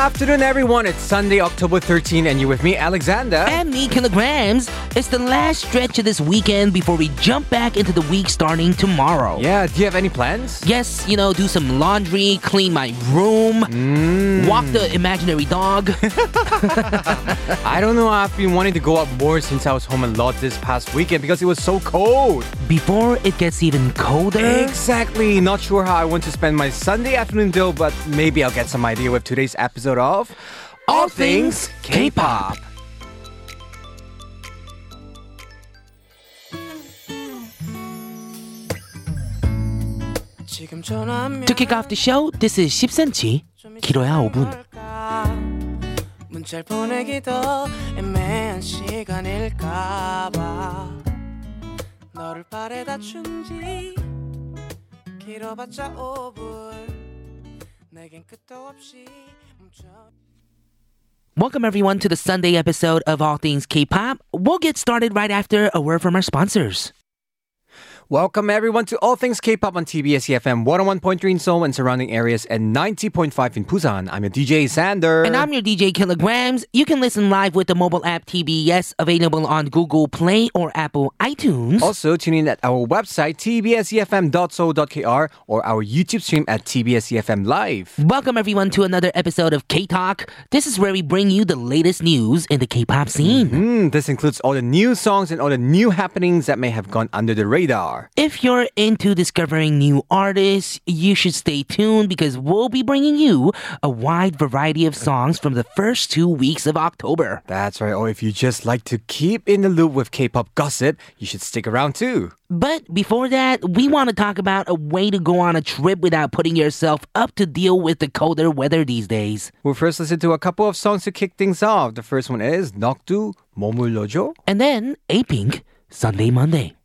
afternoon, everyone. It's Sunday, October 13, and you're with me, Alexander. and me kilograms. It's the last stretch of this weekend before we jump back into the week starting tomorrow. yeah, do you have any plans? Yes, you know, do some laundry, clean my room, Mm. walk the imaginary dog. I don't know. I've been wanting to go out more since I was home a lot this past weekend because it was so cold. Before it gets even colder. Exactly. Not sure how I want to spend my Sunday afternoon though, but maybe I'll get some idea with today's episode of All Things K-Pop. To kick off the show, this is 10cm. 길어야 5분. 문자를 보내기도 애매한 시간일까봐 너를 바래다 준지 길어봤자 5분 내겐 끝도 없이 Welcome everyone to the Sunday episode of All Things K-Pop. We'll get started right after a word from our sponsors. Welcome everyone to All Things K-pop on TBS EFM 101.3 in Seoul and surrounding areas and 90.5 in Busan. I'm your DJ Sander. And I'm your DJ Kilograms. You can listen live with the mobile app TBS, available on Google Play or Apple iTunes. Also, tune in at our website, tbsefm.so.kr or our YouTube stream at tbsefm live. Welcome everyone to another episode of K Talk. This is where we bring you the latest news in the K-pop scene. Mm, this includes all the new songs and all the new happenings that may have gone under the radar are. If you're into discovering new artists, you should stay tuned because we'll be bringing you a wide variety of songs from the first two weeks of October. That's right. Or if you just like to keep in the loop with K pop gossip, you should stick around too. But before that, we want to talk about a way to go on a trip without putting yourself up to deal with the colder weather these days. We'll first listen to a couple of songs to kick things off. The first one is Noctu Momullojo. And then A Pink, Sunday Monday.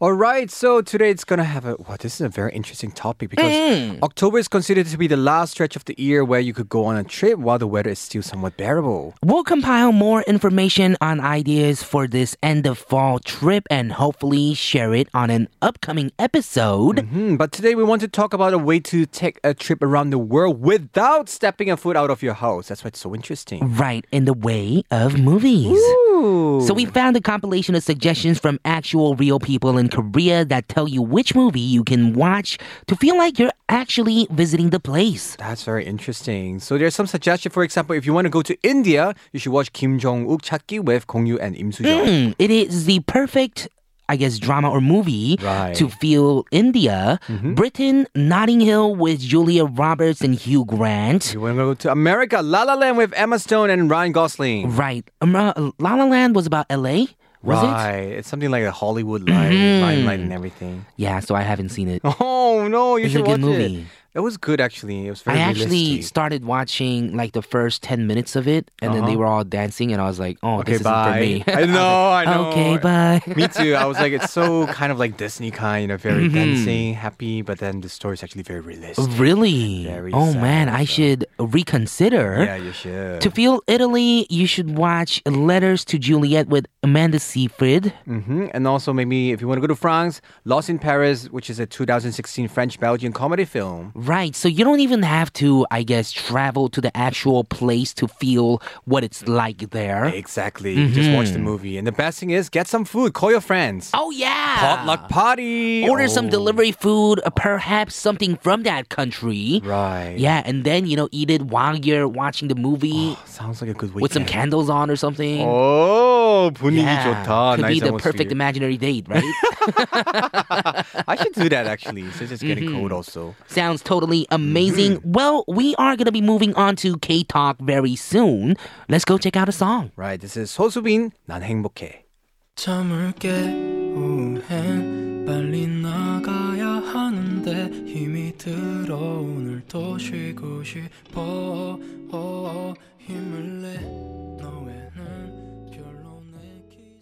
All right, so today it's gonna have a. Wow, this is a very interesting topic because Mm. October is considered to be the last stretch of the year where you could go on a trip while the weather is still somewhat bearable. We'll compile more information on ideas for this end of fall trip and hopefully share it on an upcoming episode. Hmm, but today we want to talk about a way to take a trip around the world without stepping a foot out of your house. That's why it's so interesting. Right in the way of movies. Ooh. So we found a compilation of suggestions from actual real people in Korea that tell you which movie you can watch to feel like you're actually visiting the place. That's very interesting. So there's some suggestion. For example, if you want to go to India, you should watch Kim Jong-uk 찾기 with Gong Yoo and Im Soo-jung. Mm, it is the perfect I guess drama or movie Right. to feel India. Britain, Notting Hill with Julia Roberts and Hugh Grant. You want to go to America, La La Land with Emma Stone and Ryan Gosling. Right. Um, La La Land was about LA, was it? right. It's something like a Hollywood line, limelight mm-hmm. and everything. Yeah, so I haven't seen it. Oh no, you It's should a good watch movie. it. It was good actually. It was very. I actually realistic. started watching like the first 10 minutes of it and then they Uh-huh. were all dancing and I was like, oh, Okay, this isn't for me. I know, I know. Okay, bye. Me too. I was like, it's so kind of like Disney kind, you know, very Mhm. dancing, happy, but then the story is actually very realistic. Really? Very oh sad, man, I should reconsider. Yeah, you should. To feel Italy, you should watch Letters to Juliet with Amanda Seyfried. hmm And also maybe if you want to go to France, Lost in Paris, which is a 2016 French-Belgian comedy film. Right, so you don't even have to, I guess, travel to the actual place to feel what it's like there. Exactly. You Just watch the Mhm. movie. And the best thing is, get some food. Call your friends. Oh yeah! Potluck party. Order some Oh. delivery food, uh, perhaps something from that country. Right. Yeah, and then you know eat it while you're watching the movie Oh, sounds like a good weekend. with some candles on or something. Oh, 분위기 yeah, 좋다. could be nice the perfect atmosphere. imaginary date, right? I should do that actually. Since it's getting Mm-hmm. cold also. Sounds totally amazing. Well, we are gonna be moving on to K Talk very soon. Let's go check out a song. Right. This is 소수빈 난 행복해. 잠을 깨우면 빨리 나가야 하는데 힘이 들어 오늘도 쉬고 싶어 어, 힘을 내 너 외는 별로 내키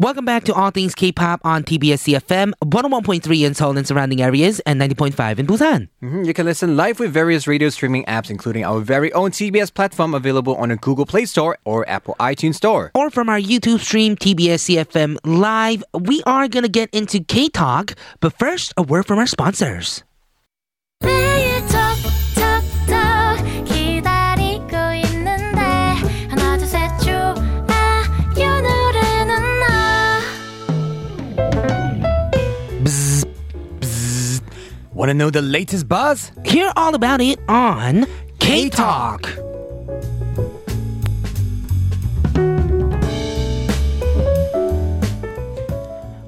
Welcome back to All Things K-Pop on TBS EFM 101.3 in Seoul and surrounding areas and 90.5 in Busan. Mhm, You can listen live with various radio streaming apps, including our very own TBS platform available on a Google Play Store or Apple iTunes Store. Or from our YouTube stream TBS EFM Live. We are going to get into K-Talk, but first a word from our sponsors. Want to know the latest buzz? Hear all about it on K-Talk.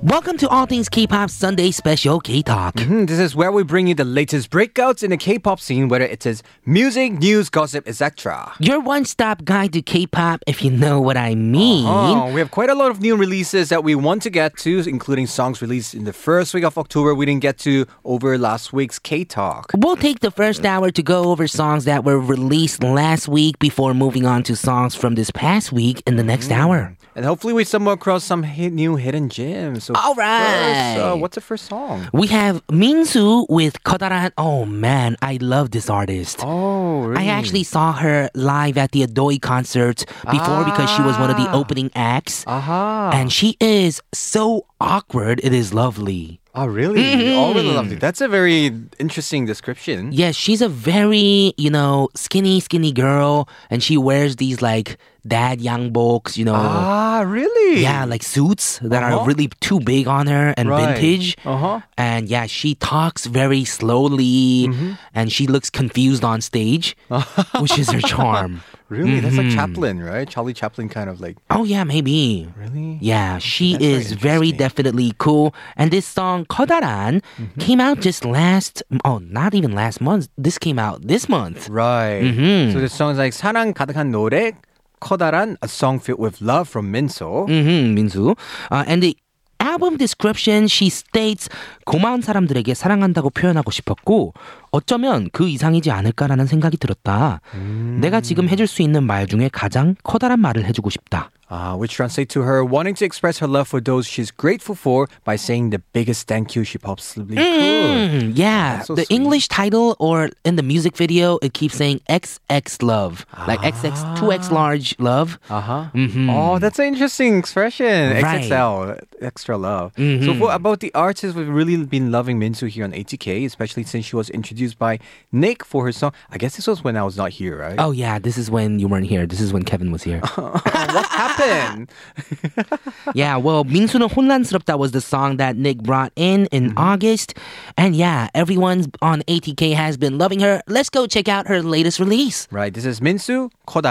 Welcome to All Things K-Pop Sunday Special K-Talk. Mhm, This is where we bring you the latest breakouts in the K-pop scene, whether it is music, news, gossip, etc. Your one-stop guide to K-pop, if you know what I mean. Oh, we have quite a lot of new releases that we want to get to, including songs released in the first week of October we didn't get to over last week's K Talk. We'll take the first hour to go over songs that were released last week before moving on to songs from this past week in the next hour. And hopefully, we stumble across some hit, new hidden gems. So All right. First, uh, what's the first song? We have Minsu with Kodaran. Oh man, I love this artist. Oh, really? I actually saw her live at the Adoy concert before ah. because she was one of the ah. opening acts. Aha. Uh-huh. And she is so awkward. It is lovely oh, really? Oh, really lovely. That's a very interesting description. Yes, she's a very, you know, skinny, skinny girl. And she wears these like dad yangboks, you know. Ah, really? Yeah, like suits that are Uh-huh. really too big on her and Right. vintage. Uh-huh. And yeah, she talks very slowly Mm-hmm. and she looks confused on stage, which is her charm. Really? That's like Mhm. Chaplin, right? Charlie Chaplin kind of like. Oh, yeah, maybe. Really? Yeah, she That's very is very interesting. definitely cool. And this song, 커다란, Mm-hmm. came out just last, oh, not even last month. This came out this month. Right. Mhm. So the song is like 사랑 가득한 노래, 커다란, a song filled with love from Minso. Mm-hmm, 민수. Uh, and the album description, she states, 고마운 사람들에게 사랑한다고 표현하고 싶었고, 어쩌면 그 이상이지 않을까라는 생각이 들었다. 내가 지금 해줄 수 있는 말 중에 가장 커다란 말을 해주고 싶다. Uh, which translate to her wanting to express her love for those she's grateful for by saying the biggest thank you she possibly could. Mm, yeah, so the sweet. English title or in the music video, it keeps saying XX love, like XX, 2X large love. Uh-huh. Mm-hmm. Oh, that's an interesting expression. Right. XXL, extra love. So Mhm. for, about the artist, we've really been loving Minsu here on ATK, especially since she was introduced by Nick for her song. I guess this was when I was not here, right? Oh yeah, this is when you weren't here. This is when Kevin was here. what happened? yeah, well, 민수는 혼란스럽다 was the song that Nick brought in in August. And yeah, everyone on ATK has been loving her. Let's go check out her latest release. right, this is Minsu 커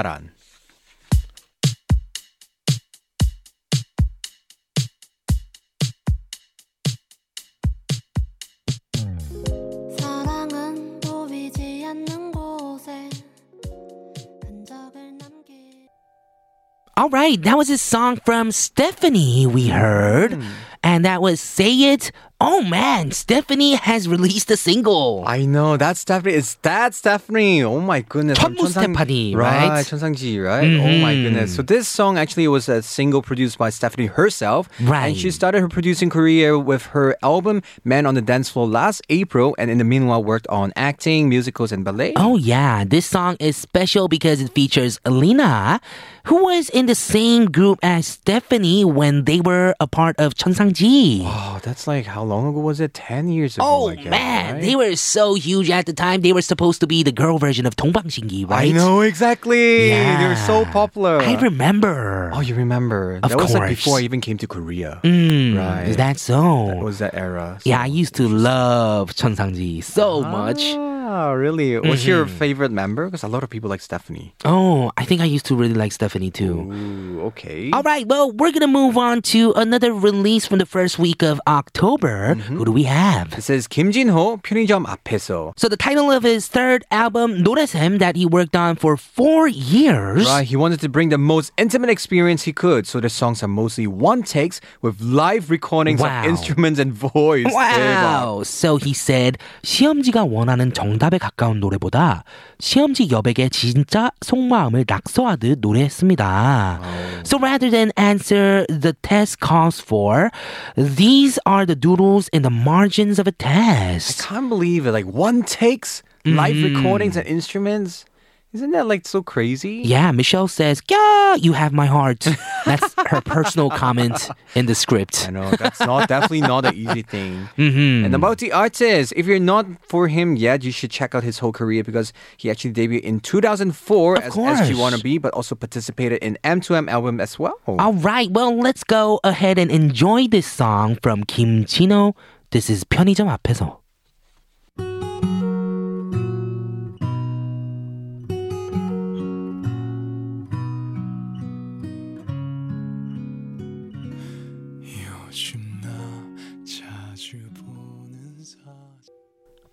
All right, that was a song from Stephanie we heard. Hmm. And that was Say It. Oh man, Stephanie has released a single. I know that's Stephanie. It's that Stephanie. Oh my goodness. from 천무 천상- 스테파니, right? 천상지, right? Oh my Mhm. goodness. So this song actually was a single produced by Stephanie herself. Right. And she started her producing career with her album Man on the Dance Floor last April, and in the meanwhile worked on acting, musicals, and ballet. Oh yeah, this song is special because it features Alina, who was in the same group as Stephanie when they were a part of 천상지. Oh, that's like how long ago was it? Ten years ago. Oh I guess, man, right? they were so huge at the time. They were supposed to be the girl version of 동방신기, right? I know exactly. They were so Yeah. popular. I remember. Oh, you remember? Of that was like course. before I even came to Korea. Mm, Right. Is that so? That was that era. yeah, I used to love 천상지 so much. Ah, Ah, really? What's your Mm-hmm. favorite member? Because a lot of people like Stephanie. Oh, I think I used to really like Stephanie too. Ooh, okay. All right, well, we're gonna move on to another release from the first week of October. Mm-hmm. Who do we have? It says 김진호 편의점 앞에서. So the title of his third album, 노래샘, that he worked on for four years. Right, he wanted to bring the most intimate experience he could, so the songs are mostly one takes with live recordings Wow. of instruments and voice. 대박. Wow. So he said, 시험지가 원하는 정 답에 가까운 노래보다 시험지 여백에 진짜 속마음을 낙서하듯 노래했습니다. So rather than answer the test calls for, these are the doodles in the margins of a I test. can't believe it. Like one takes live Mm-hmm. recordings and instruments. Isn't that like so crazy? Yeah, Michelle says, "Yeah, you have my heart." That's her personal comment in the script. I know that's not definitely not an easy thing. Mm-hmm. And about the artist, if you're not for him yet, you should check out his whole career because he actually debuted in 2004 of SG Wannabe, but also participated in M2M album as well. All right, well let's go ahead and enjoy this song from Kim Jin-ho. This is 편의점 앞에서.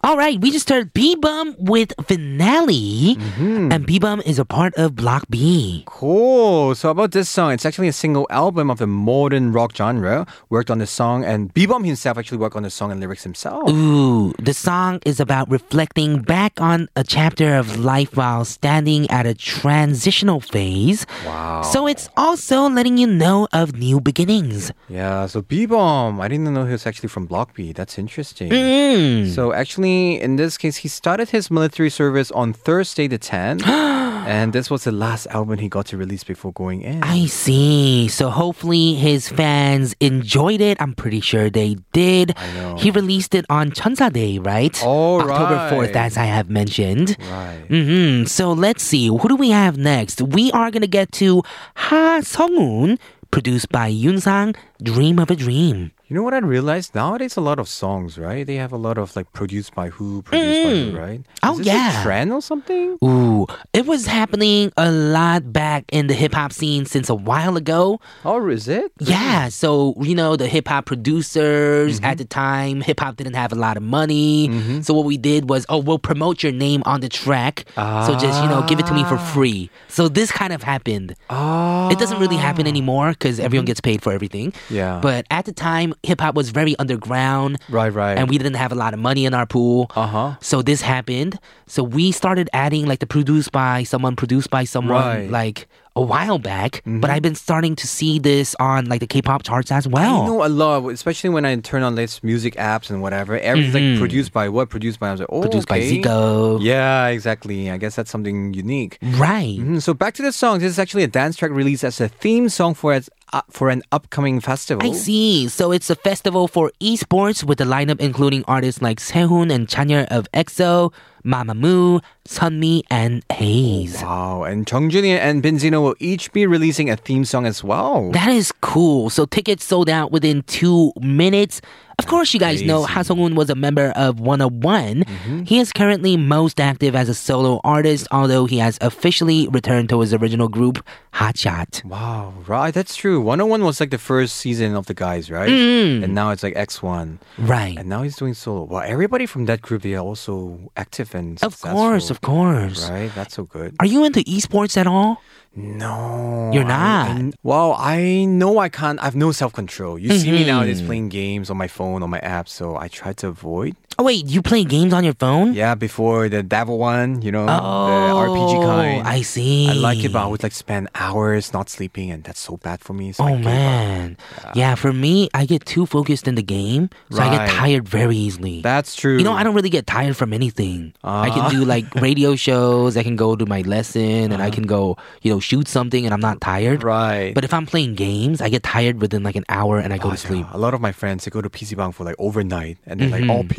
All right, we just heard B-Bomb with Finale. Mm-hmm. And B-Bomb is a part of Block B. Cool. So about this song, it's actually a single album of the modern rock genre. Worked on the song, and B-Bomb himself actually worked on the song and lyrics himself. Ooh, the song is about reflecting back on a chapter of life while standing at a transitional phase. Wow. So it's also letting you know of new beginnings. Yeah. So B-Bomb, I didn't know he was actually from Block B. That's interesting. Mm. So actually, in this case, he started his military service on Thursday the 10th, and this was the last album he got to release before going in. I see. So hopefully his fans enjoyed it. I'm pretty sure they did. I know. He released it on Chunsa Day, right? Oh, October right. 4th, as I have mentioned. right. hmm So let's see. Who do we have next? We are going to get to Ha Sung-un, produced by Yoon Sang, Dream of a Dream. You know what I realized? Nowadays, a lot of songs, right? They have a lot of like produced by who, produced by who, right? Oh, Is this yeah. A trend or something? Ooh, it was happening a lot back in the hip hop scene since a while ago. Oh, is it? Yeah, so you know the hip hop producers Mm-hmm. at the time, hip hop didn't have a lot of money. So what we did was, oh, we'll promote your name on the track. So just you know, give it to me for free. So this kind of happened. Ah. It doesn't really happen anymore because everyone gets paid for everything. Mm-hmm. Yeah. But at the time, hip hop was very underground. Right, right. And we didn't have a lot of money in our pool. Uh huh. So this happened. So we started adding like the produced by someone, produced by someone, Right. Mm-hmm. like a while back. But I've been starting to see this on like the K-pop charts as well. I know a lot, especially when I turn on this music apps and whatever. Everything's like produced by what? Produced by I was like, oh, Mm-hmm. produced by. Zico. Yeah, exactly. I guess that's something unique. Right. Mhm, So back to the song. This is actually a dance track released as a theme song for its, uh, for an upcoming festival. I see. So it's a festival for esports with a lineup including artists like Sehun and Chanyeol of EXO, Mamamoo, Sunmi, and Heize. Wow, and Jung Junio and Benzino will each be releasing a theme song as well. That is cool. So tickets sold out within two minutes. Of course, you guys know Crazy. Ha Sung-un was a member of 101. Mm-hmm. He is currently most active as a solo artist, although he has officially returned to his original group, Hotshot. Wow, right, that's true. 101 was like the first season of the guys, right? Mm. And now it's like X1. Right. And now he's doing solo. Well, everybody from that group, they are also active and Of course, of course. Right, that's so good. Are you into esports at all? No. You're not. I- well, I know I can't. I have no self control. You see me Mm-hmm. nowadays playing games on my phone, on my app, so I try to avoid. Oh wait, you play games on your phone? Yeah, before the devil one, you know, Oh, the RPG kind. I see. I like it, but I would like spend hours not sleeping, and that's so bad for me. So Oh man. Yeah, for me, I get too focused in the game, so I get tired very easily. That's true. You know, I don't really get tired from anything. I can do like radio shows, I can go to my lesson, and I can go, you know, shoot something and I'm not tired. Right. But if I'm playing games, I get tired within like an hour and I go to 맞아. sleep. A lot of my friends they go to PC Bang for like overnight, and they're like all Mm-hmm.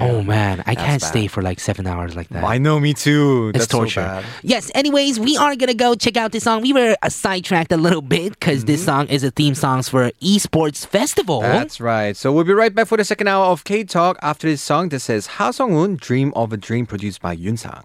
Oh man, I That's can't bad. stay for like seven hours like that. I know, me too. It's That's torture. So yes. Anyways, we are gonna go check out this song. We were uh, sidetracked a little bit because mm-hmm. this song is a theme song for esports festival. That's right. So we'll be right back for the second hour of K Talk after this song. This is Ha Sung-un, "Dream of a Dream," produced by Yun Sang.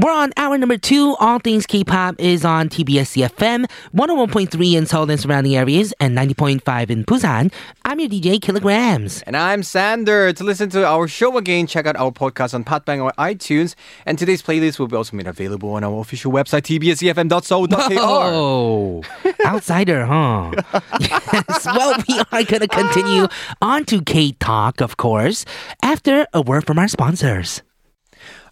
We're on hour number two. All things K-pop is on TBS EFM, 101.3 in Seoul and surrounding areas, and 90.5 in Busan. I'm your DJ Kilograms. And I'm Sander. To listen to our show again, check out our podcast on Podbbang or iTunes. And today's playlist will be also made available on our official website, tbsefm.so.kr. Oh, outsider, huh? yes. Well, we are going to continue on to K Talk, of course, after a word from our sponsors.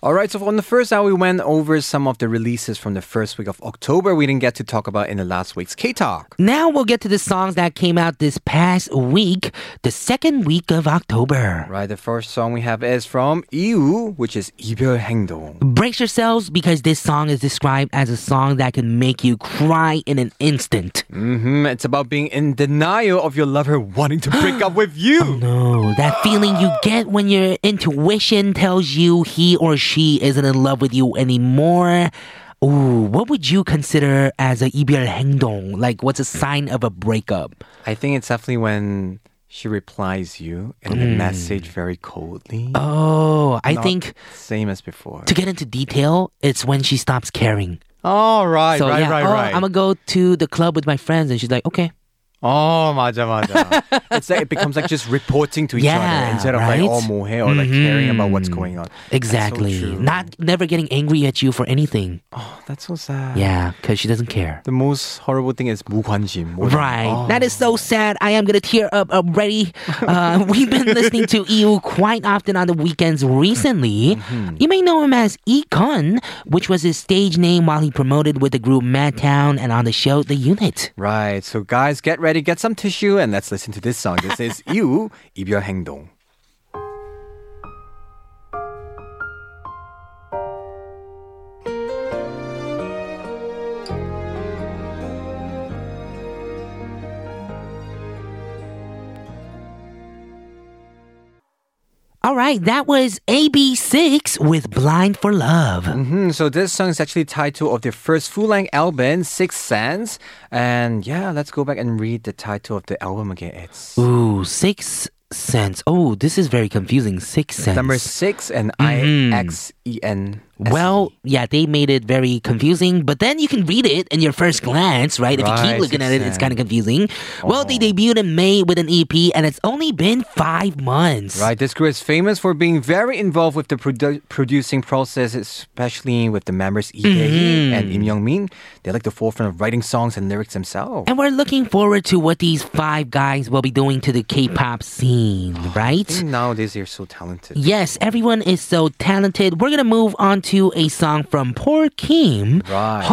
All right, so on the first hour, we went over some of the releases from the first week of October we didn't get to talk about in the last week's K Talk. Now we'll get to the songs that came out this past week, the second week of October. Right, the first song we have is from IU, which is 이별 행동. Brace yourselves because this song is described as a song that can make you cry in an instant. hmm It's about being in denial of your lover wanting to break up with you. No, that feeling you get when your intuition tells you he or she isn't in love with you anymore. Ooh, what would you consider as a 이별 행동? Like, what's a sign of a breakup? I think it's definitely when she replies you in the message very coldly. Oh, I Not think same as before. to get into detail, it's when she stops caring. Oh, right, so right, yeah, right, oh, right. I'm gonna go to the club with my friends, and she's like, okay. Oh, 맞아, 맞아. it's like it becomes like just reporting to each Yeah, other instead of right? like oh 뭐해 or like caring about what's Mhm. going on. Exactly. That's so true. Not never getting angry at you for anything. Oh, that's so sad. Yeah, because she doesn't care. The most horrible thing is 무관심. more than- Right. Oh. That is so sad. I am going to tear up already. Uh, we've been listening to EU quite often on the weekends recently. Mm-hmm. You may know him as Econ, which was his stage name while he promoted with the group Madtown and on the show The Unit. Right. So guys, get ready, get some tissue, and let's listen to this song. This is you 이별 행동. All right, that was AB6IX with Blind for Love. hmm So this song is actually title of their first full-length album, Sixth Sense. And yeah, let's go back and read the title of the album again. It's Ooh, Six Sense. Oh, this is very confusing. Six Sense. number six and Mhm. I X E N. Well, yeah, they made it very confusing, but then you can read it in your first glance, right? If you keep Right, looking at it, it's kind of confusing. Well, they Oh. debuted in May with an EP, and it's only been five months. Right, this group is famous for being very involved with the produ- producing process, especially with the members Lee Dae-hwi mm-hmm. and Im Young-min. They're like the forefront of writing songs and lyrics themselves. And we're looking forward to what these five guys will be doing to the K-pop scene, right? Nowadays they're so talented. Yes, everyone is so talented. We're gonna move on to a song from Paul Kim, right.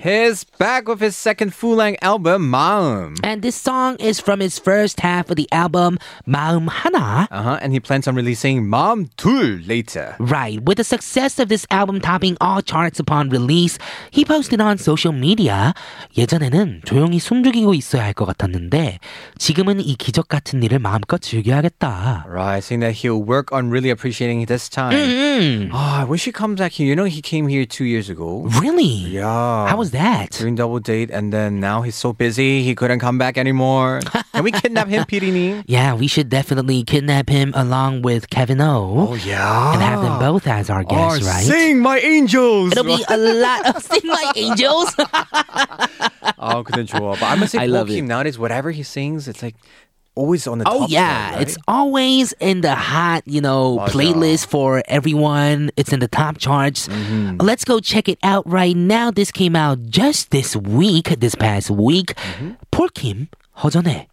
His back with his second full-length album, Mom. And this song is from his first half of the album, Momhana. Uh-huh, and he plans on releasing 마음 둘 later. Right. With the success of this album topping all charts upon release, he posted on social media, 예전에는 조용히 숨죽이고 있어야 할 것 같았는데 지금은 이 기적 같은 일을 마음껏 즐겨야겠다. Right, saying that he'll work on really appreciating it this time. Mm-hmm. Oh, I wish he comes back here. You know, he came here two years ago. Really? Yeah. How was that? Doing double date, and then now he's so busy he couldn't come back anymore. Can we kidnap him, Pirini? Yeah, we should definitely kidnap him along with Kevin O. Oh yeah. And have them both as our guests, right? Sing my angels. It'll be a lot of sing my angels. oh, couldn't you all? But I must say, I love Kim nowadays, whatever he sings, it's like always on the Oh top. yeah, chart, right? it's always in the hot, you know, 맞아. playlist for everyone. It's in the top charts. Mm-hmm. Let's go check it out right now. This came out just this week, this past week. Mm-hmm. Paul Kim, 허전해.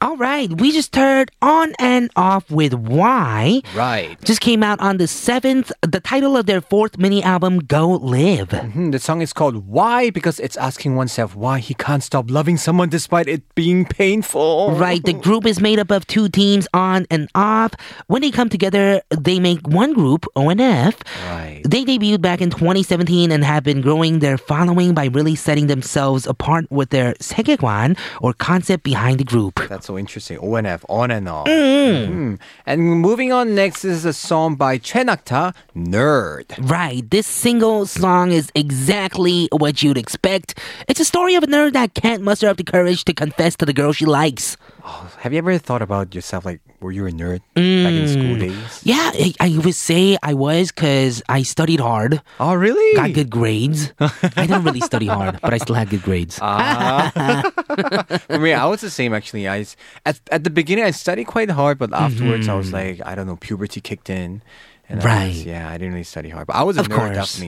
All right, we just heard on and off with Why. right. Just came out on the 7th, the title of their fourth mini album, Go Live. Hmm, the song is called Why because it's asking oneself why he can't stop loving someone despite it being painful. Right, the group is made up of two teams on and off. When they come together, they make one group, ONF. Right. They debuted back in 2017 and have been growing their following by really setting themselves apart with their 세계관 or concept behind the group. That's so interesting. ONF, on and off. Mm. And moving on next is a song by Choi Nakta, Nerd. Right, this single song is exactly what you'd expect. It's a story of a nerd that can't muster up the courage to confess to the girl she likes. Have you ever thought about yourself like, were you a nerd back in school days? Yeah, I, I would say I was because I studied hard, Oh, really? got good grades. I didn't really study hard, but I still had good grades. Ah. For me, I was the same actually. I at at the beginning I studied quite hard, but afterwards I was mm-hmm. like, I don't know, puberty kicked in, and I was- Right. yeah, I didn't really study hard, but I was a Of nerd, course.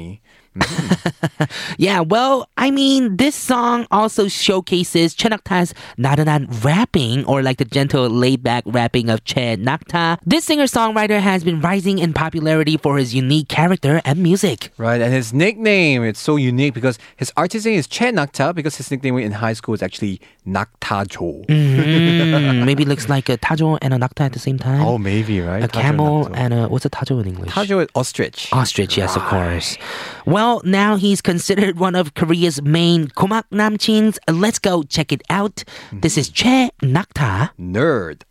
Mm-hmm. yeah, well, I mean, this song also showcases Choi Nakta's 나른한 rapping or like the gentle laid back rapping of Choi Nakta. This singer songwriter has been rising in popularity for his unique character and music. Right, and his nickname, it's so unique because his artist name is Choi Nakta because his nickname in high school is actually Naktajo. Mm-hmm. maybe it looks like a Tajo and a Nakta at the same time. Oh, maybe, right? A camel and, and a, what's a Tajo in English? Tajo is ostrich. Ostrich, yes, right. of course. Well, well, now he's considered one of Korea's main Komak Namchins. Let's go check it out. This is Choi Nakta. Nerd.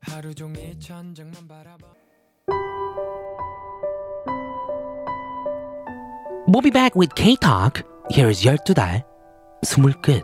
하루 종일 천장만 바라봐 We'll be back with K Talk. Here is 12달. 스물 끝.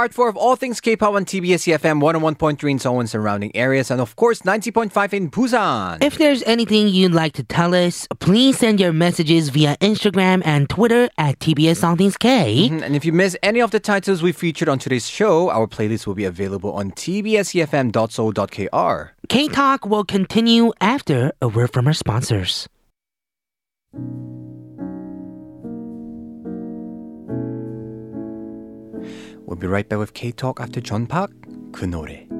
Part four of All Things K-pop on TBS EFM 101.3 in Seoul and surrounding areas, and of course 90.5 in Busan. If there's anything you'd like to tell us, please send your messages via Instagram and Twitter at TBS All Things K. Mhm, And if you miss any of the titles we featured on today's show, our playlist will be available on tbsefm.so.kr. K Talk will continue after a word from our sponsors. We'll be right back with K-Talk after John Park, 그 노래.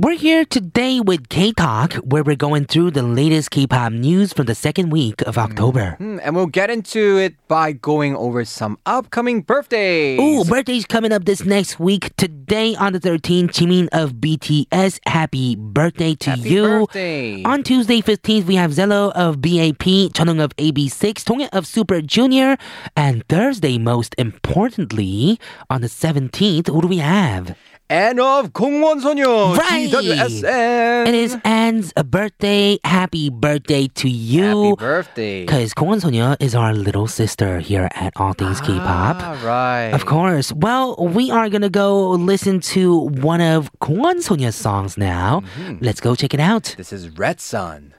We're here today with K Talk, where we're going through the latest K-pop news from the second week of October. Hmm, And we'll get into it by going over some upcoming birthdays. Ooh, birthday's coming up this next week. Today on the 13th, Jimin of BTS. Happy birthday to Happy you. birthday. On Tuesday 15th, we have Zelo of BAP, Chonung of AB6IX, Donghae of Super Junior, and Thursday, most importantly, on the 17th, who do we have? and of 공원소녀 Right. GWSN. It is Anne's birthday. Happy birthday to you. Happy birthday. Because Kwon Sonya is our little sister here at All Things K-Pop. Ah, right. Of course. Well, we are gonna go listen to one of Kwon Sonya's songs now. Mm-hmm. Let's go check it out. This is Red Sun.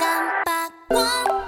깜빡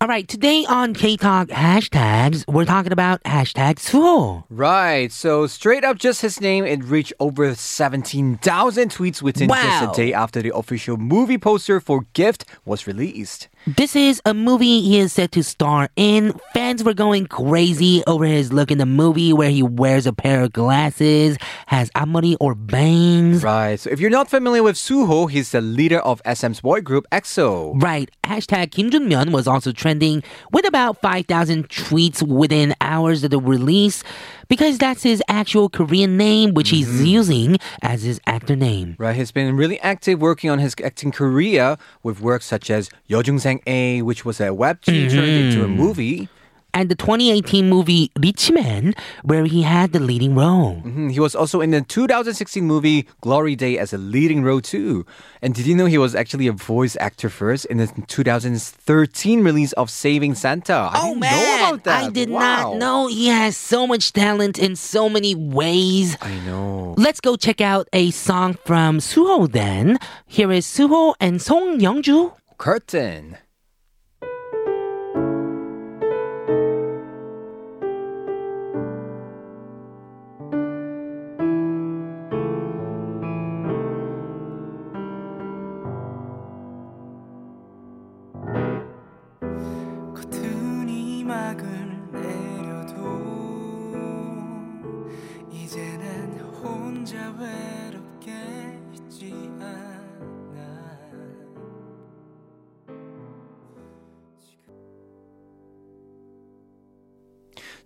All right, today on K Talk hashtags, we're talking about hashtag Suho. Right, so straight up just his name, it reached over 17,000 tweets within wow. just a day after the official movie poster for Gift was released. This is a movie he is set to star in. Fans were going crazy over his look in the movie where he wears a pair of glasses, has amori or bangs. Right. So if you're not familiar with Suho, he's the leader of SM's boy group EXO. Right. Hashtag Kim Jun-myun was also trending with about 5,000 tweets within hours of the release because that's his actual Korean name, which mm-hmm. he's using as his actor name. Right, he's been really active working on his acting career with works such as Yojungsang A, which was a web mm-hmm. turned into a movie. And the 2018 movie Rich Man, where he had the leading role. Mhm, He was also in the 2016 movie Glory Day as a leading role too. And did you know he was actually a voice actor first in the 2013 release of Saving Santa? I Oh man, know about that. I did Wow. not know he has so much talent in so many ways. I know. Let's go check out a song from Suho then. Here is Suho and Song Youngju. Curtain.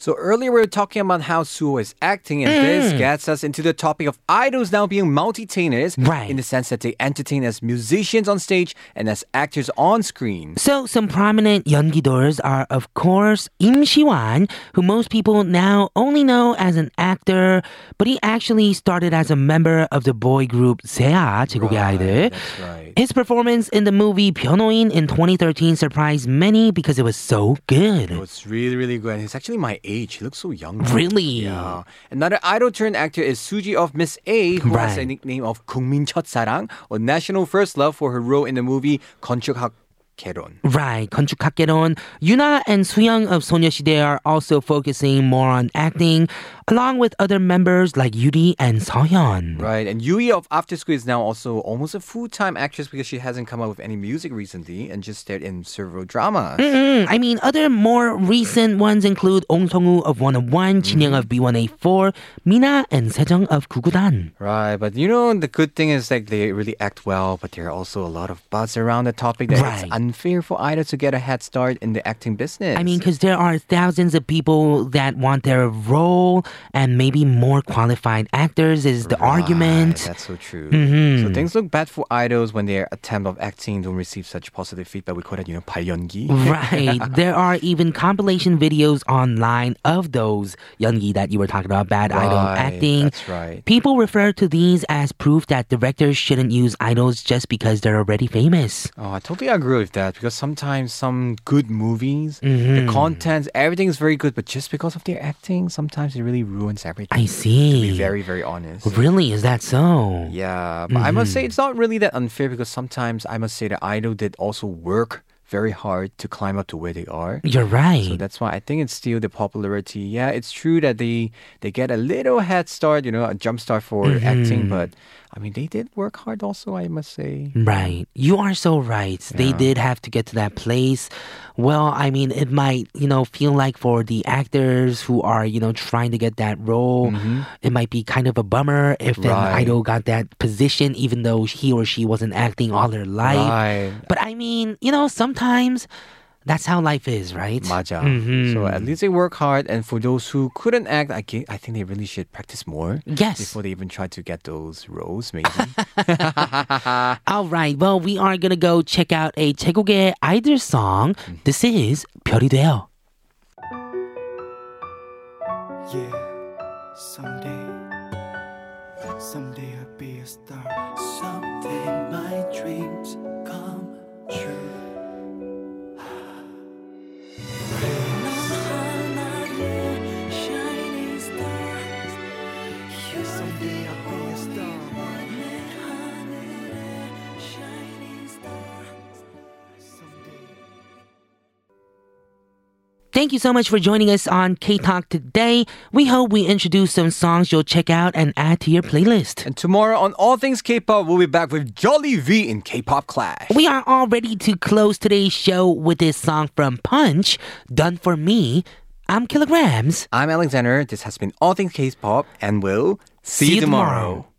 So earlier we were talking about how Suho is acting, and mm. this gets us into the topic of idols now being multi-tainers, right? In the sense that they entertain as musicians on stage and as actors on screen. So some prominent 연기도ers are of course Im Siwan, who most people now only know as an actor, but he actually started as a member of the boy group ZE:A, right, That's right. His performance in the movie 변호인 in 2013 surprised many because it was so good. It was really really good. It's actually my age. He looks so young. Really? Yeah. Another idol turned actor is Suji of Miss A, who right. has a nickname of Kongmin Chot Sarang or National First Love, for her role in the movie 건축학 Keron. Right, Konchu Kakeron. Yuna and Sooyoung of Sonyeo Sidae are also focusing more on acting along with other members like Yuri and Seohyun. Right, and Uee of After School is now also almost a full-time actress because she hasn't come out with any music recently and just starred in several dramas. Mm-mm. I mean, other more recent ones include Ong Seong-wu of 101, mm. Mm-hmm. Jin-young of B1A4, Mina and Sejeong of Gugudan. Right, but you know, the good thing is like they really act well, but there are also a lot of buzz around the topic that right. it's unfair for idols to get a head start in the acting business. I mean, because there are thousands of people that want their role and maybe more qualified actors is the Right, argument. That's so true. Mhm. So things look bad for idols when their attempt of acting don't receive such positive feedback. We call it, you know, 발연기. Right. there are even compilation videos online of those 연기 that you were talking about, bad idol Right, acting. That's right. People refer to these as proof that directors shouldn't use idols just because they're already famous. Oh, I totally agree with that because sometimes some good movies, Mm-hmm. the content, everything is very good, but just because of their acting, sometimes it really ruins everything. I To see. be very, very honest. Really? Is that so? Yeah, but I must Mm-hmm. say it's not really that unfair because sometimes I must say the idol did also work very hard to climb up to where they are. You're right. So that's why I think it's still the popularity. Yeah, it's true that they they get a little head start, you know, a jump start for Mm-hmm. acting, but I mean they did work hard also, I must say. Right. You are so right. They did have to get to that place. Well, I mean, it might, you know, feel like for the actors who are, you know, trying to get that role, it might be kind of a bummer if an Mm-hmm. Idol got that position, even though he or she wasn't acting all their life. Right. But I mean, you know, sometimes that's how life is, right? 맞아. Mhm. So at least they work hard, and for those who couldn't act, I, ge- I think they really should practice more Yes. before they even try to get those roles. Maybe. All right. Well, we are going to go check out a 제국의 아이들 song. This is 별이 되어. Yeah, someday, someday I'll be a star. Someday my dreams come true. Thank you so much for joining us on K Talk today. We hope we introduced some songs you'll check out and add to your playlist. And tomorrow on All Things K-pop, we'll be back with Jolly V in K-pop Clash. We are all ready to close today's show with this song from Punch, Done for Me. I'm Kilograms. I'm Alexander. This has been All Things K-pop, and we'll see, See you you tomorrow. tomorrow.